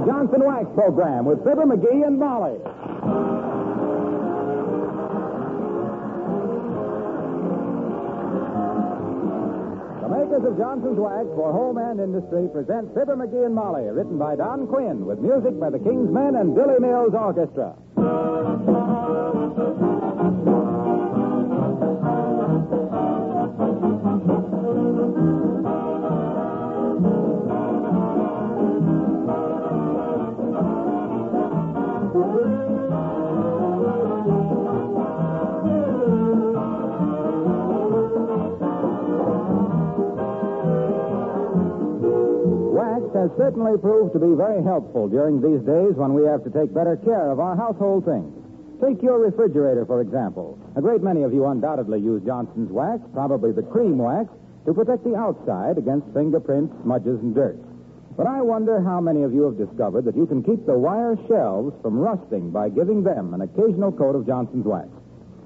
The Johnson Wax Program with Fibber McGee and Molly. The makers of Johnson's Wax for home and industry present Fibber McGee and Molly, written by Don Quinn, with music by the King's Men and Billy Mills Orchestra. Certainly proved to be very helpful during these days when we have to take better care of our household things. Take your refrigerator, for example. A great many of you undoubtedly use Johnson's wax, probably the cream wax, to protect the outside against fingerprints, smudges, and dirt. But I wonder how many of you have discovered that you can keep the wire shelves from rusting by giving them an occasional coat of Johnson's wax.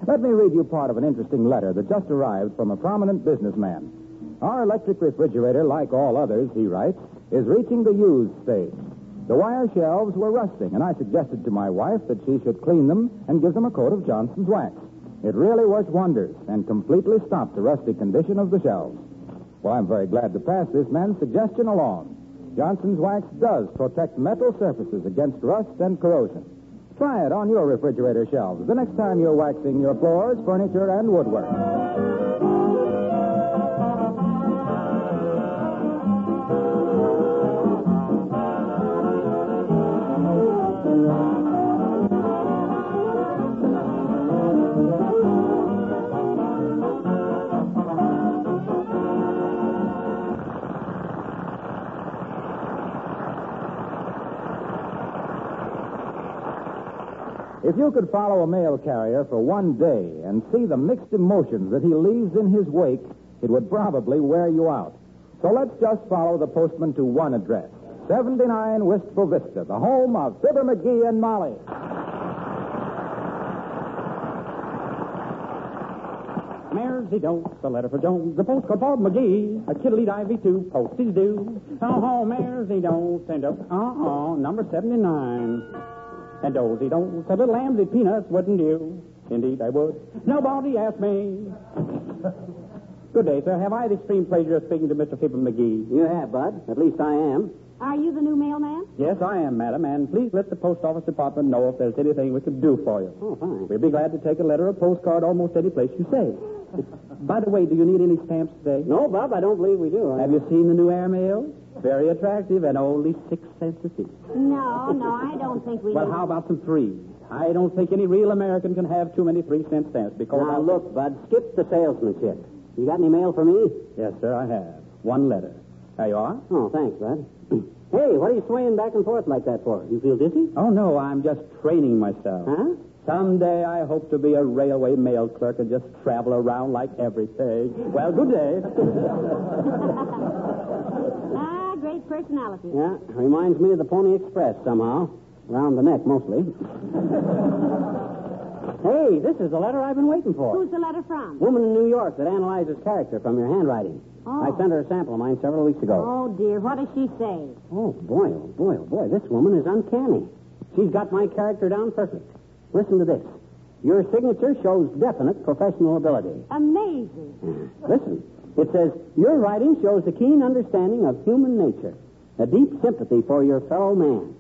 Let me read you part of an interesting letter that just arrived from a prominent businessman. Our electric refrigerator, like all others, he writes, is reaching the used stage. The wire shelves were rusting, and I suggested to my wife that she should clean them and give them a coat of Johnson's wax. It really worked wonders and completely stopped the rusty condition of the shelves. Well, I'm very glad to pass this man's suggestion along. Johnson's wax does protect metal surfaces against rust and corrosion. Try it on your refrigerator shelves the next time you're waxing your floors, furniture, and woodwork. If you could follow a mail carrier for one day and see the mixed emotions that he leaves in his wake, it would probably wear you out. So let's just follow the postman to one address 79 Wistful Vista, the home of Fibber McGee and Molly. Maresy don't, the letter for Jones, the postcard for McGee, a kiddly ivy too, post is due. Oh, Maresy don't, send up, uh-uh, number 79. And Dozy don't, said little lambsy peanuts, wouldn't you? Indeed, I would. Nobody asked me. Good day, sir. Have I the extreme pleasure of speaking to Mr. Fibber McGee? You have, Bud. At least I am. Are you the new mailman? Yes, I am, madam, and please let the post office department know if there's anything we can do for you. Oh, fine. We'll be glad to take a letter or postcard almost any place you say. By the way, do you need any stamps today? No, Bob, I don't believe we do. I- Have you seen the new airmail? Very attractive and only six cents a piece. No, no, I don't think we Well, need how about some threes? I don't think any real American can have too many three cent stamps because. Now, I'll- look, Bud, skip the salesmanship. You got any mail for me? Yes, sir, I have. One letter. There you are. Oh, thanks, Bud. hey, what are you swaying back and forth like that for? You feel dizzy? Oh, no, I'm just training myself. Huh? Someday I hope to be a railway mail clerk and just travel around like everything. Well, good day. Ah, great personality. Yeah, reminds me of the Pony Express somehow. Around the neck, mostly. hey, this is the letter I've been waiting for. Who's the letter from? Woman in New York that analyzes character from your handwriting. Oh. I sent her a sample of mine several weeks ago. Oh, dear. What does she say? Oh, boy, oh, boy, oh, boy. This woman is uncanny. She's got my character down perfect. Listen to this. Your signature shows definite professional ability. Amazing. Uh, listen. It says, Your writing shows a keen understanding of human nature, a deep sympathy for your fellow man.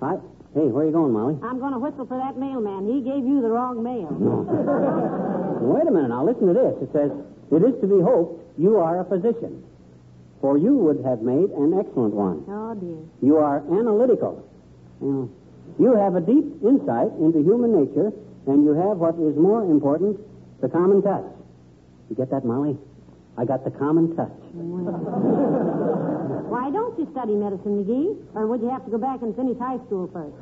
I. Hey, where are you going, Molly? I'm going to whistle for that mailman. He gave you the wrong mail. Wait a minute now. Listen to this. It says, It is to be hoped you are a physician, for you would have made an excellent one. Oh, dear. You are analytical. You, know, you have a deep insight into human nature, and you have what is more important, the common touch. You get that, Molly? I got the common touch. Why don't you study medicine, McGee? Or would you have to go back and finish high school first?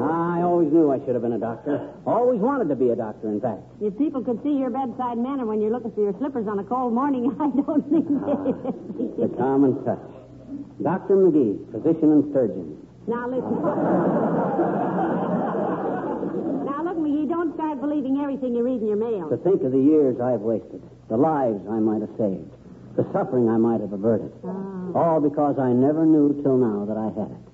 Ah, I always knew I should have been a doctor. Always wanted to be a doctor, in fact. If people could see your bedside manner when you're looking for your slippers on a cold morning, I don't think The they'd. common touch. Dr. McGee, physician and surgeon. Now listen. Now look, McGee, don't start believing everything you read in your mail. To think of the years I've wasted, the lives I might have saved, the suffering I might have averted. Oh. All because I never knew till now that I had it.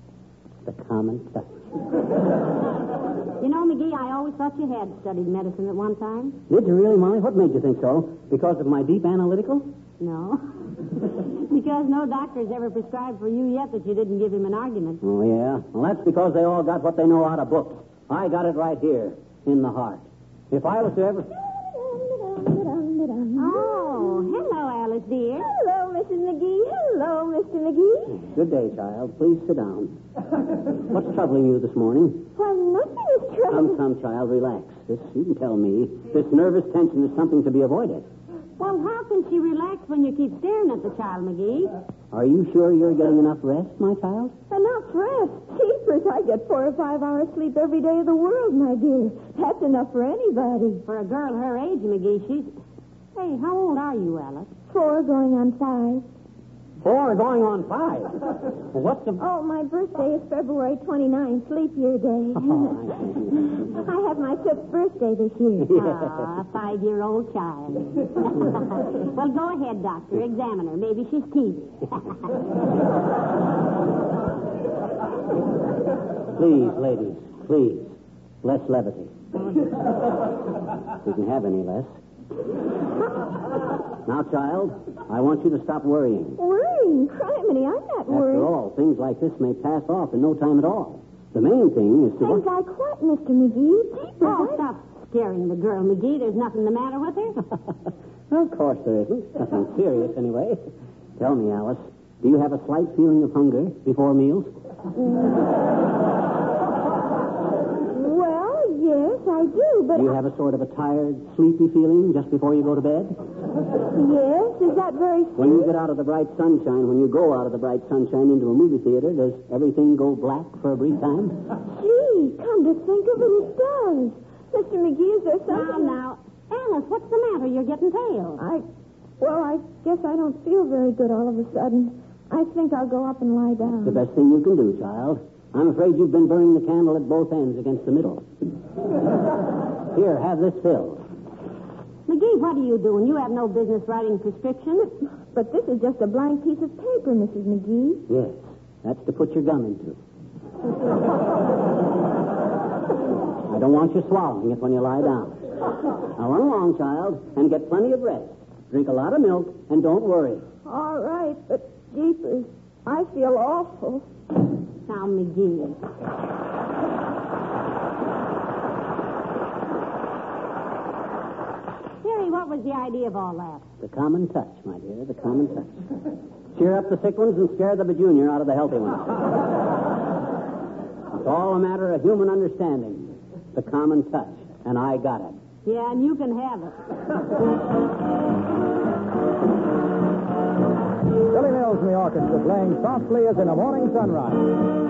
The common touch. You know, McGee, I always thought you had studied medicine at one time. Did you really, Molly? What made you think so? Because of my deep analytical? No. because no doctor's ever prescribed for you yet that you didn't give him an argument. Oh, yeah? Well, that's because they all got what they know out of books. I got it right here, in the heart. If I was to ever... Oh, hello, Alice, dear. Hello, Mrs. McGee. Hello, Mr. McGee. Good day, child. Please sit down. What's troubling you this morning? Well, nothing is troubling. Come, come, child, relax. This, you can tell me, this nervous tension is something to be avoided. Well, how can she relax when you keep staring at the child, McGee? Are you sure you're getting enough rest, my child? Enough rest. Keepers, I get four or five hours sleep every day of the world, my dear. That's enough for anybody. For a girl her age, McGee, she's. Hey, how old are you, Alice? Four going on five. Four going on five. Well, what's the... Oh, my birthday is February 29th, leap year day. Oh, I have my fifth birthday this year. Ah, a five-year-old child. well, go ahead, doctor. Examine her. Maybe she's teething. Please, ladies, please. Less levity. We can have any less. Now, child, I want you to stop worrying. Worrying? Criminy, I'm not worried. After all, things like this may pass off in no time at all. The main thing is to... Things like what, Mr. McGee? Jeepers, oh, I- stop scaring the girl, McGee. There's nothing the matter with her. of course there isn't. Nothing serious, anyway. Tell me, Alice, do you have a slight feeling of hunger before meals? Well, yes, I do, but Do you I- have a sort of a tired, sleepy feeling just before you go to bed? yes, is that very When you get out of the bright sunshine, when you go out of the bright sunshine into a movie theater, does everything go black for a brief time? Gee, come to think of it, it does. Mr. McGee, is there now, something? now. Alice, what's the matter? You're getting pale. I, well, I guess I don't feel very good all of a sudden. I think I'll go up and lie down. The best thing you can do, child. I'm afraid you've been burning the candle at both ends against the middle. Here, have this filled. McGee, what are you doing? You have no business writing prescriptions. But this is just a blank piece of paper, Mrs. McGee. Yes, that's to put your gum into. I don't want you swallowing it when you lie down. Now run along, child, and get plenty of rest. Drink a lot of milk, and don't worry. All right, but jeepers, I feel awful. Now, McGee. What was the idea of all that? The common touch, my dear, the common touch. Cheer up the sick ones and scare the junior out of the healthy ones. It's all a matter of human understanding. The common touch. And I got it. Yeah, and you can have it. Billy Mills and the orchestra playing softly as in a morning sunrise.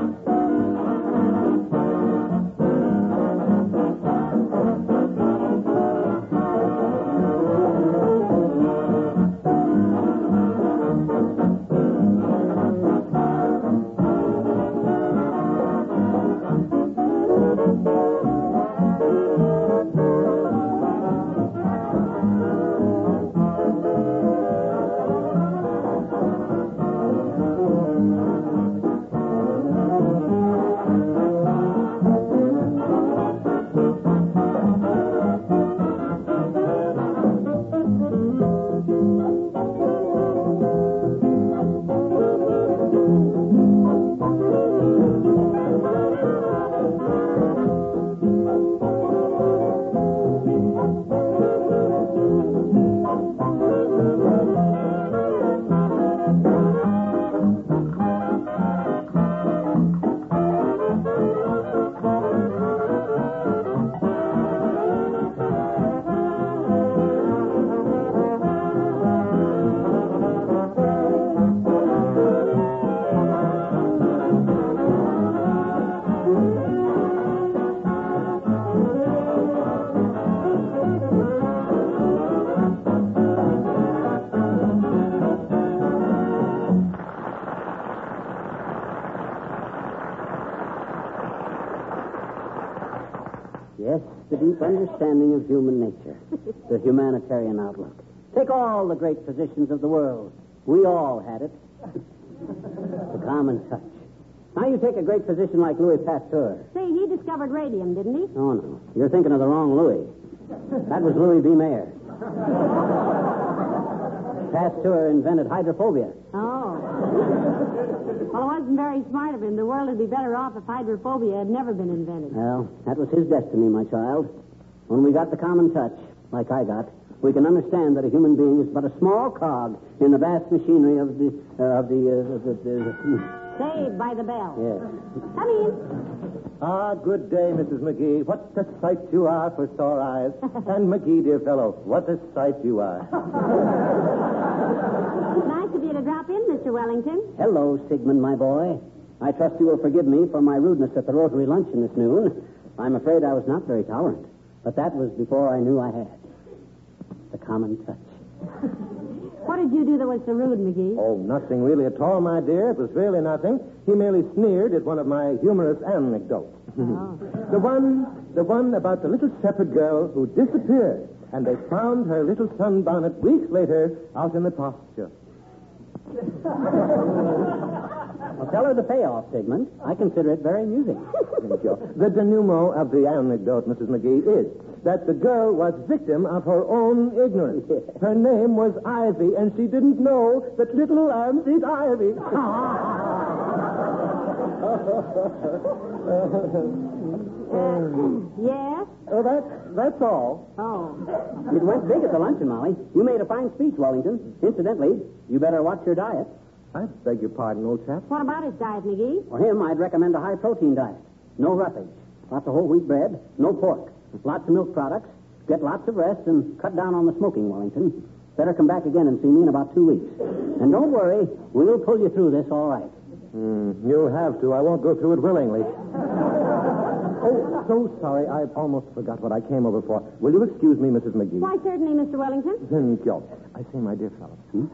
Deep understanding of human nature, the humanitarian outlook. Take all the great physicians of the world. We all had it. the common touch. Now you take a great physician like Louis Pasteur. Say, he discovered radium, didn't he? Oh, no. You're thinking of the wrong Louis. That was Louis B. Mayer. Pasteur invented hydrophobia. Oh. Well, it wasn't very smart of him. The world would be better off if hydrophobia had never been invented. Well, that was his destiny, my child. When we got the common touch, like I got, we can understand that a human being is but a small cog in the vast machinery of the uh, of the, uh, the, the, the Saved by the bell. yes. Come in. Ah, good day, Mrs. McGee. What a sight you are for sore eyes. and McGee, dear fellow, what a sight you are. Nice of you to drop in, Mr. Wellington. Hello, Sigmund, my boy. I trust you will forgive me for my rudeness at the Rotary luncheon this noon. I'm afraid I was not very tolerant, but that was before I knew I had the common touch. What did you do that was so rude, McGee? Oh, nothing really at all, my dear. It was really nothing. He merely sneered at one of my humorous anecdotes. Oh. The one, the one about the little shepherd girl who disappeared, and they found her little sunbonnet weeks later out in the pasture. Well, tell her the payoff, Sigmund. I consider it very amusing. Thank you. The denouement of the anecdote, Mrs. McGee, is that the girl was victim of her own ignorance. Her name was Ivy, and she didn't know that little lambs eat ivy. Yes? Oh, that's, that's all. Oh. It went big at the luncheon, Molly. You made a fine speech, Wellington. Incidentally, you better watch your diet. I beg your pardon, old chap. What about his diet, McGee? For him, I'd recommend a high protein diet. No roughage. Lots of whole wheat bread, no pork. Lots of milk products. Get lots of rest and cut down on the smoking, Wellington. Better come back again and see me in about two weeks. And don't worry, we'll pull you through this all right. Mm, you'll have to. I won't go through it willingly. Oh, so sorry. I almost forgot what I came over for. Will you excuse me, Mrs. McGee? Why, certainly, Mr. Wellington. Thank you. I say, my dear fellow. Hmm?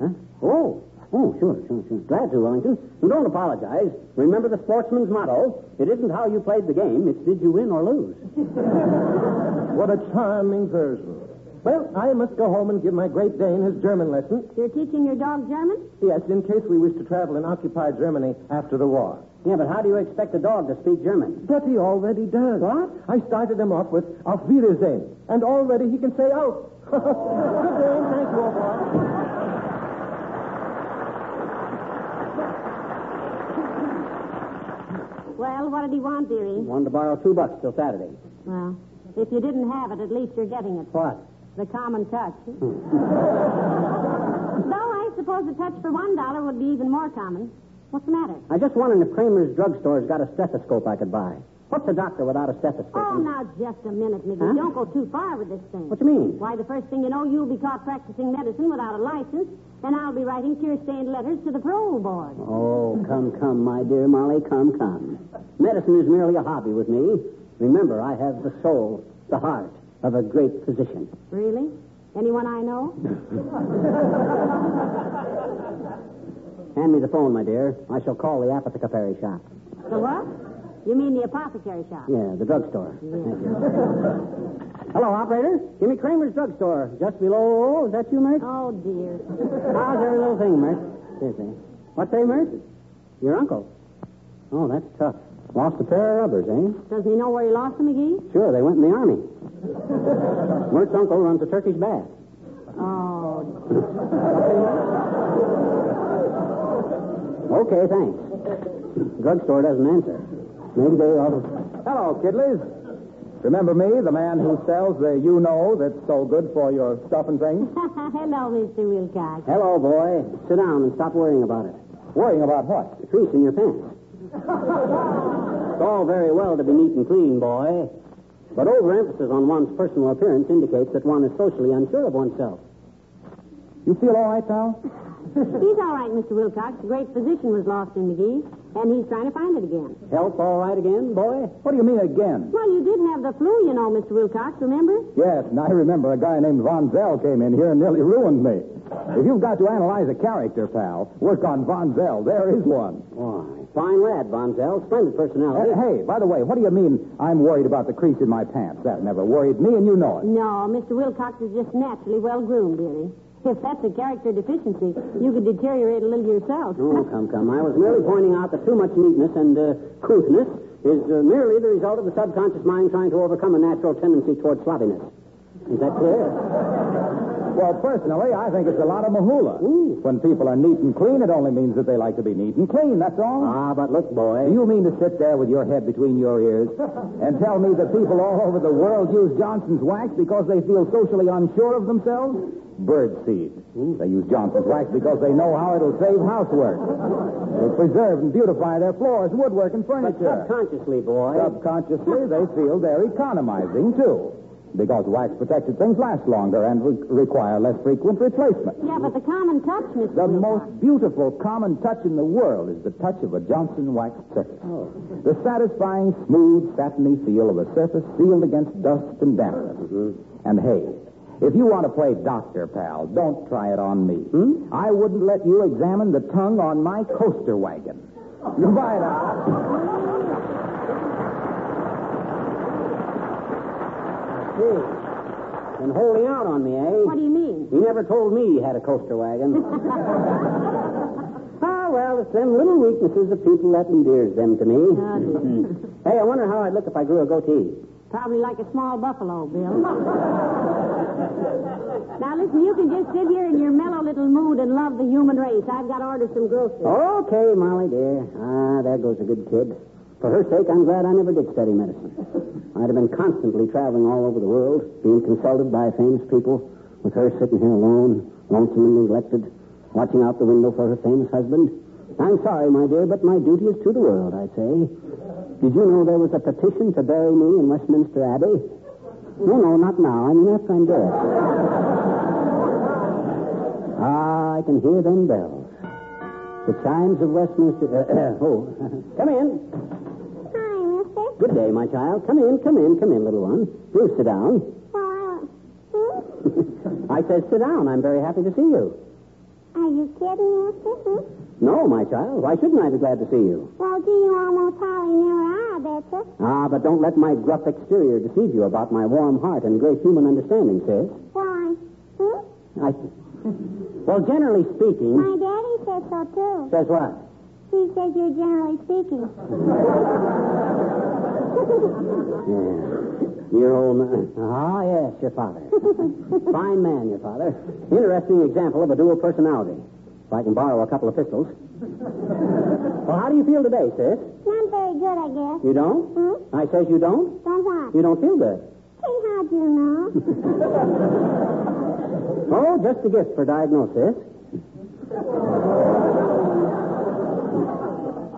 Huh? Oh, oh, sure, sure, sure. Glad to, Wellington. And don't apologize. Remember the sportsman's motto. It isn't how you played the game, it's did you win or lose. What a charming version. Well, I must go home and give my Great Dane his German lesson. You're teaching your dog German? Yes, in case we wish to travel in occupied Germany after the war. Yeah, but how do you expect a dog to speak German? But he already does. What? I started him off with Auf Wiedersehen, and already he can say out. Oh. Good day, thank you, old boy. Well, what did he want, dearie? Wanted to borrow two bucks till Saturday. Well, if you didn't have it, at least you're getting it. What? The common touch. Hmm. Though I suppose a touch for one dollar would be even more common. What's the matter? I just wondering if Kramer's drugstore's got a stethoscope I could buy. What's a doctor without a stethoscope? Oh, now, just a minute, McGee. Huh? Don't go too far with this thing. What do you mean? Why, the first thing you know, you'll be caught practicing medicine without a license, and I'll be writing tear-stained letters to the parole board. Oh, come, come, my dear Molly, come, come. Medicine is merely a hobby with me. Remember, I have the soul, the heart of a great physician. Really? Anyone I know? Hand me the phone, my dear. I shall call the apothecary shop. The what? You mean the apothecary shop? Yeah, the drugstore. Thank you. Hello, operator. Give me Kramer's drugstore. Just below. Is that you, Myrt? Oh, dear. How's every little thing, Myrt? Seriously. What say, Myrt? Your uncle. Oh, that's tough. Lost a pair of rubbers, eh? Doesn't he know where he lost them, McGee? Sure, they went in the army. Myrt's uncle runs a Turkish bath. Oh, Okay, thanks. Drugstore doesn't answer. Maybe they ought to. Hello, kiddies. Remember me, the man who sells the you know that's so good for your stuff and things? hello, Mr. Wilcox. Hello, boy. Sit down and stop worrying about it. Worrying about what? The crease in your pants. it's all very well to be neat and clean, boy. But overemphasis on one's personal appearance indicates that one is socially unsure of oneself. You feel all right, pal? He's all right, Mr. Wilcox. The great physician was lost in McGee. and he's trying to find it again. Health all right again, boy? What do you mean again? Well, you didn't have the flu, you know, Mr. Wilcox, remember? Yes, and I remember a guy named Von Zell came in here and nearly ruined me. If you've got to analyze a character, pal, work on Von Zell. There is one. Why, fine lad, Von Zell. Splendid personality. Uh, hey, by the way, what do you mean I'm worried about the crease in my pants? That never worried me, and you know it. No, Mr. Wilcox is just naturally well groomed, dearie. If that's a character deficiency, you could deteriorate a little yourself. Oh, come, come. I was merely pointing out that too much neatness and uh, is uh, merely the result of the subconscious mind trying to overcome a natural tendency toward sloppiness. Is that clear? Well, personally, I think it's a lot of mahula. When people are neat and clean, it only means that they like to be neat and clean, that's all. Ah, but look, boy. Do you mean to sit there with your head between your ears and tell me that people all over the world use Johnson's wax because they feel socially unsure of themselves? Birdseed. They use Johnson's wax because they know how it'll save housework. It'll preserve and beautify their floors, woodwork, and But furniture. subconsciously, boy. Subconsciously, they feel they're economizing, too. Because wax-protected things last longer and re- require less frequent replacement. Yeah, but the common touch, Mr. The most beautiful common touch in the world is the touch of a Johnson wax surface. Oh. The satisfying, smooth, satiny feel of a surface sealed against dust and dampness. Mm-hmm. And hey, if you want to play doctor, pal, don't try it on me. Hmm? I wouldn't let you examine the tongue on my coaster wagon. Oh. Goodbye now. Gee. Been holding out on me, eh? What do you mean? He never told me he had a coaster wagon. ah, well, it's them little weaknesses of people that endears them to me. Oh, dear. hey, I wonder how I'd look if I grew a goatee. Probably like a small buffalo, Bill. now, listen, you can just sit here in your mellow little mood and love the human race. I've got to order some groceries. Okay, Molly, dear. Ah, there goes a good kid. For her sake, I'm glad I never did study medicine. I'd have been constantly traveling all over the world, being consulted by famous people, with her sitting here alone, lonesome and neglected, watching out the window for her famous husband. I'm sorry, my dear, but my duty is to the world, I say. Did you know there was a petition to bury me in Westminster Abbey? No, no, not now. I mean after I'm dead. ah, I can hear them bells. The chimes of Westminster. oh, come in. Good day, my child. Come in, come in, come in, little one. Do sit down. Well, I. Hmm? Said sit down. I'm very happy to see you. Are you kidding, mister? Hmm? No, my child. Why shouldn't I be glad to see you? Well, gee, you almost hardly never are, I betcha. Ah, but don't let my gruff exterior deceive you about my warm heart and great human understanding, sis. Why? Hmm? I. Well, generally speaking. My daddy says so, too. Says what? He says you're generally speaking. Yeah. Your old man. Ah, yes, your father. Fine man, your father. Interesting example of a dual personality. If I can borrow a couple of pistols. Well, how do you feel today, sis? Not very good, I guess. You don't? Hmm? I says you don't? Don't what? You don't feel good. Gee, how do you know? Oh, just a gift for diagnosis.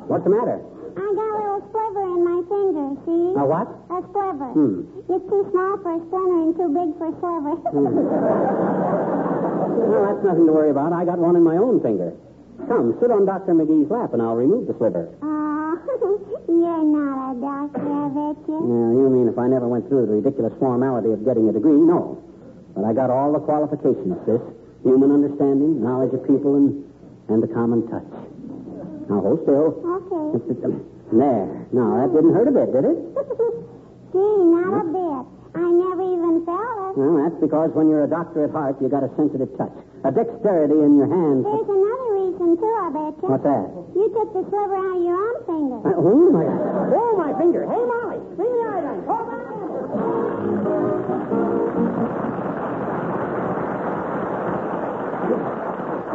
What's the matter? A what? A sliver. Hmm. It's too small for a splinter and too big for a sliver. Well, that's nothing to worry about. I got one in my own finger. Come, sit on Dr. McGee's lap and I'll remove the sliver. oh, you're not a doctor, I bet you. Now, you mean if I never went through the ridiculous formality of getting a degree? No. But I got all the qualifications, sis. Human understanding, knowledge of people, and, and the common touch. Now, hold still. Okay. There. Now, that didn't hurt a bit, did it? Gee, not a bit. I never even felt it. Well, that's because when you're a doctor at heart, you got a sensitive touch, a dexterity in your hands. There's another reason, too, I bet you. What's that? You took the sliver out of your own finger. Uh, oh, my. Oh, my finger. Hey, Molly. Bring the iodine. Oh, my.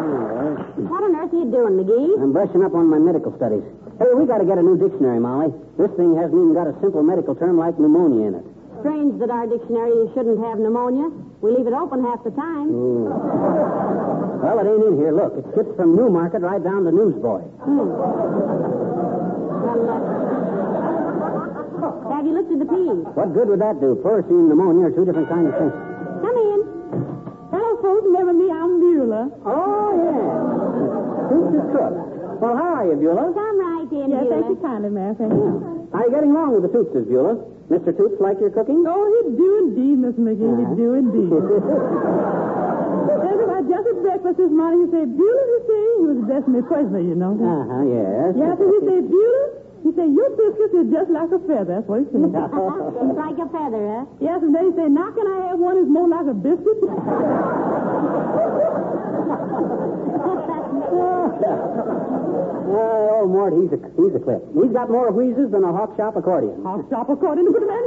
What on earth are you doing, McGee? I'm brushing up on my medical studies. Hey, we got to get a new dictionary, Molly. This thing hasn't even got a simple medical term like pneumonia in it. Strange that our dictionary shouldn't have pneumonia. We leave it open half the time. Well, it ain't in here. Look, it skips from Newmarket right down to Newsboy. Well, uh, have you looked at the peas? What good would that do? And pneumonia are two different kinds of things. Come in. Hello, folks. Never me. I'm Beulah. Oh, yeah. Who's the cook? Well, how are you, Beulah? In, Yeah, thank you kindly, ma'am. Thank you. How are you getting along with the Tootses, Beulah? Mr. Toots like your cooking? Oh, he do indeed, Miss McGee. He do indeed. Everybody just at breakfast this morning, he said, Beulah, he said, he was addressing me personally, you know. Uh-huh, yes. Yeah, so he said, Beulah, he said, your biscuits is just like a feather. That's what he said. It's like a feather, huh? yes, and then he said, now can I have one that's more like a biscuit? Oh, Mort, he's a, he's a clip. He's got more wheezes than a hawk shop accordion. Hawk shop accordion? according to the man.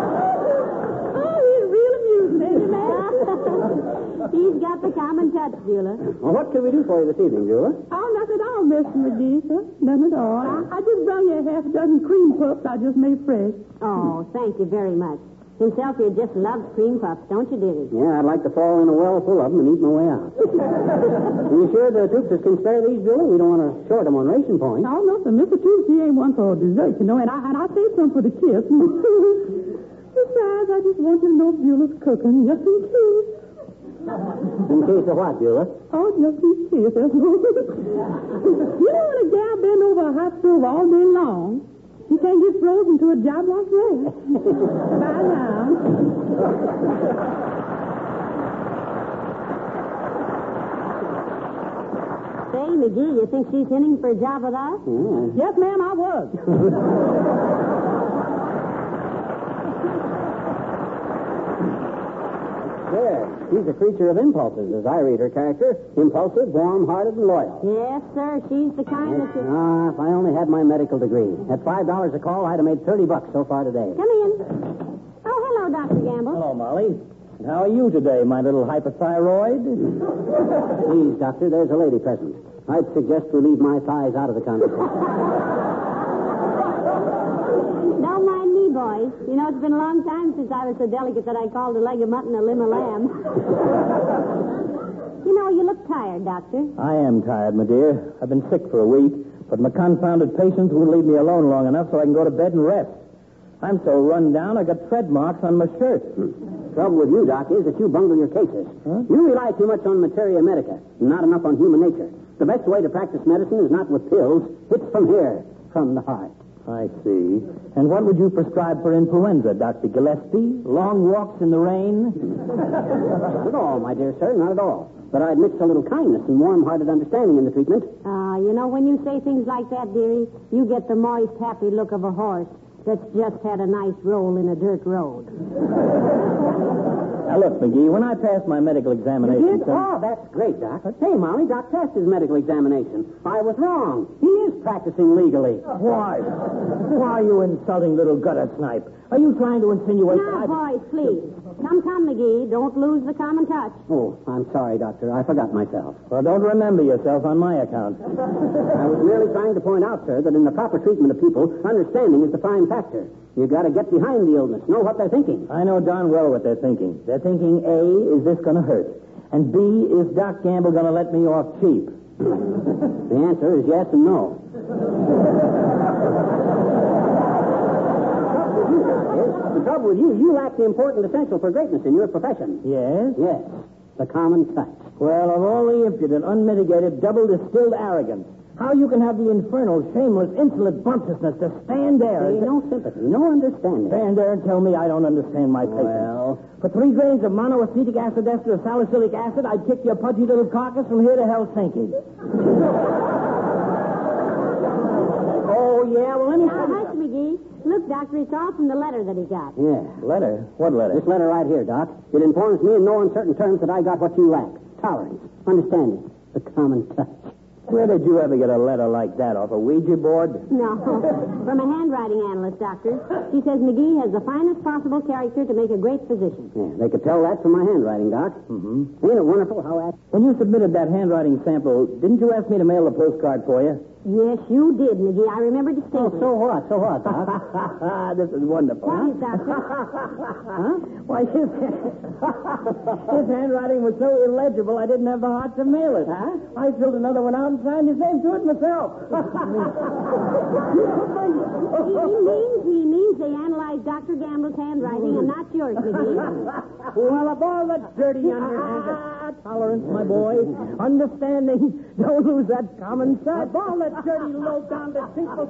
oh, he's real amusing, he, man? He's got the common touch, Beulah. Well, what can we do for you this evening, Beulah? Oh, nothing at all, Mr. McGee, sir. Nothing at all. I, I just brought you a half dozen cream puffs I just made fresh. Oh, thank you very much. Himself, he just loves cream puffs, don't you, dearie? Yeah, I'd like to fall in a well full of them and eat my way out. Are you sure the Tootses can spare these, Beulah? We don't want to short them on ration points. Oh, no, sir. Mr. Toots, he ain't one for dessert, you know, and I, and I saved some for the kids. Besides, I just want you to know Beulah's cooking, just in case. In case of what, Beulah? Oh, just in case. That's all. you know when a gal bend over a hot stove all day long, she can't get frozen to a job like this. Bye now. Say, McGee, you think she's hinting for a job with us? Yeah. Yes, ma'am, I was. There. She's a creature of impulses, as I read her character. Impulsive, warm-hearted, and loyal. Yes, sir. She's the kind that you... Ah, if I only had my medical degree. At $5 a call, I'd have made 30 bucks so far today. Come in. Oh, hello, Dr. Gamble. Hello, Molly. And how are you today, my little hypothyroid? Please, doctor, there's a lady present. I'd suggest we leave my thighs out of the conversation. Don't mind me, boys. You know, it's been a long time since I was so delicate that I called a leg of mutton a limb of lamb. you know, you look tired, Doctor. I am tired, my dear. I've been sick for a week, but my confounded patients won't leave me alone long enough so I can go to bed and rest. I'm so run down, I got tread marks on my shirt. Hmm. Trouble with you, Doc, is that you bungle your cases. You rely too much on materia medica, not enough on human nature. The best way to practice medicine is not with pills. It's from here, from the heart. I see. And what would you prescribe for influenza, Dr. Gillespie? Long walks in the rain? Not at all, my dear sir, not at all. But I'd mix a little kindness and warm-hearted understanding in the treatment. Ah, you know, when you say things like that, dearie, you get the moist, happy look of a horse that's just had a nice roll in a dirt road. Now, look, McGee, when I passed my medical examination... Did? Oh, that's great, Doc. Hey, Molly, Doc passed his medical examination. I was wrong. He is practicing legally. Why? Why are you insulting little gutter snipe? Are you trying to insinuate Now, boys, please. Come, come, McGee. Don't lose the common touch. Oh, I'm sorry, Doctor. I forgot myself. Well, don't remember yourself on my account. I was merely trying to point out, sir, that in the proper treatment of people, understanding is the prime factor. You got to get behind the illness, know what they're thinking. I know darn well what they're thinking. They're thinking, A, is this going to hurt? And B, is Doc Gamble going to let me off cheap? The answer is yes and no. The trouble with you, you lack the important essential for greatness in your profession. Yes? Yes, the common touch. Well, of all the impudent, unmitigated, double distilled arrogance, how you can have the infernal, shameless, insolent bumptiousness to stand there Hey, and no sympathy, no understanding. stand there and tell me I don't understand my patient. Well, For three grains of monoacetic acid ester of salicylic acid, I'd kick your pudgy little carcass from here to Helsinki. oh, yeah? Well, let me uh, Now, hush, McGee. Look, Doctor, it's all from the letter that he got. yeah. Letter? What letter? This letter right here, Doc. It informs me in no uncertain terms that I got what you lack. Tolerance, understanding, the common touch. Where did you ever get a letter like that? Off a Ouija board? No, from a handwriting analyst, Doctor. She says McGee has the finest possible character to make a great physician. Yeah, they could tell that from my handwriting, Doc. Mm-hmm. Ain't it wonderful how that... When you submitted that handwriting sample, didn't you ask me to mail the postcard for you? Yes, you did, McGee. I remember Oh, distinctly. so what? So what, Doc? this is wonderful. What is, Doctor? Why, his, his handwriting was so illegible, I didn't have the heart to mail it. Huh? I filled another one out and signed his name to it myself. he, he means he means they analyzed Dr. Gamble's handwriting and not yours, McGee. well, of all the dirty underhanded... that tolerance, my boy. Understanding. Don't lose that common sense. All that dirty, low-down, deceitful...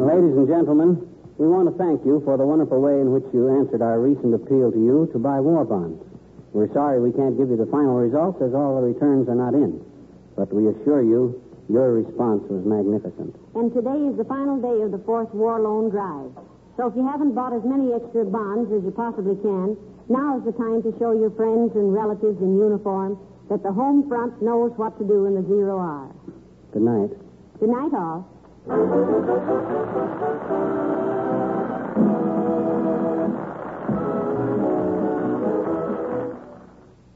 Ladies and gentlemen, we want to thank you for the wonderful way in which you answered our recent appeal to you to buy war bonds. We're sorry we can't give you the final results as all the returns are not in. But we assure you, your response was magnificent. And today is the final day of the fourth war loan drive. So if you haven't bought as many extra bonds as you possibly can, now is the time to show your friends and relatives in uniform that the home front knows what to do in the zero hour. Good night. Good night, all.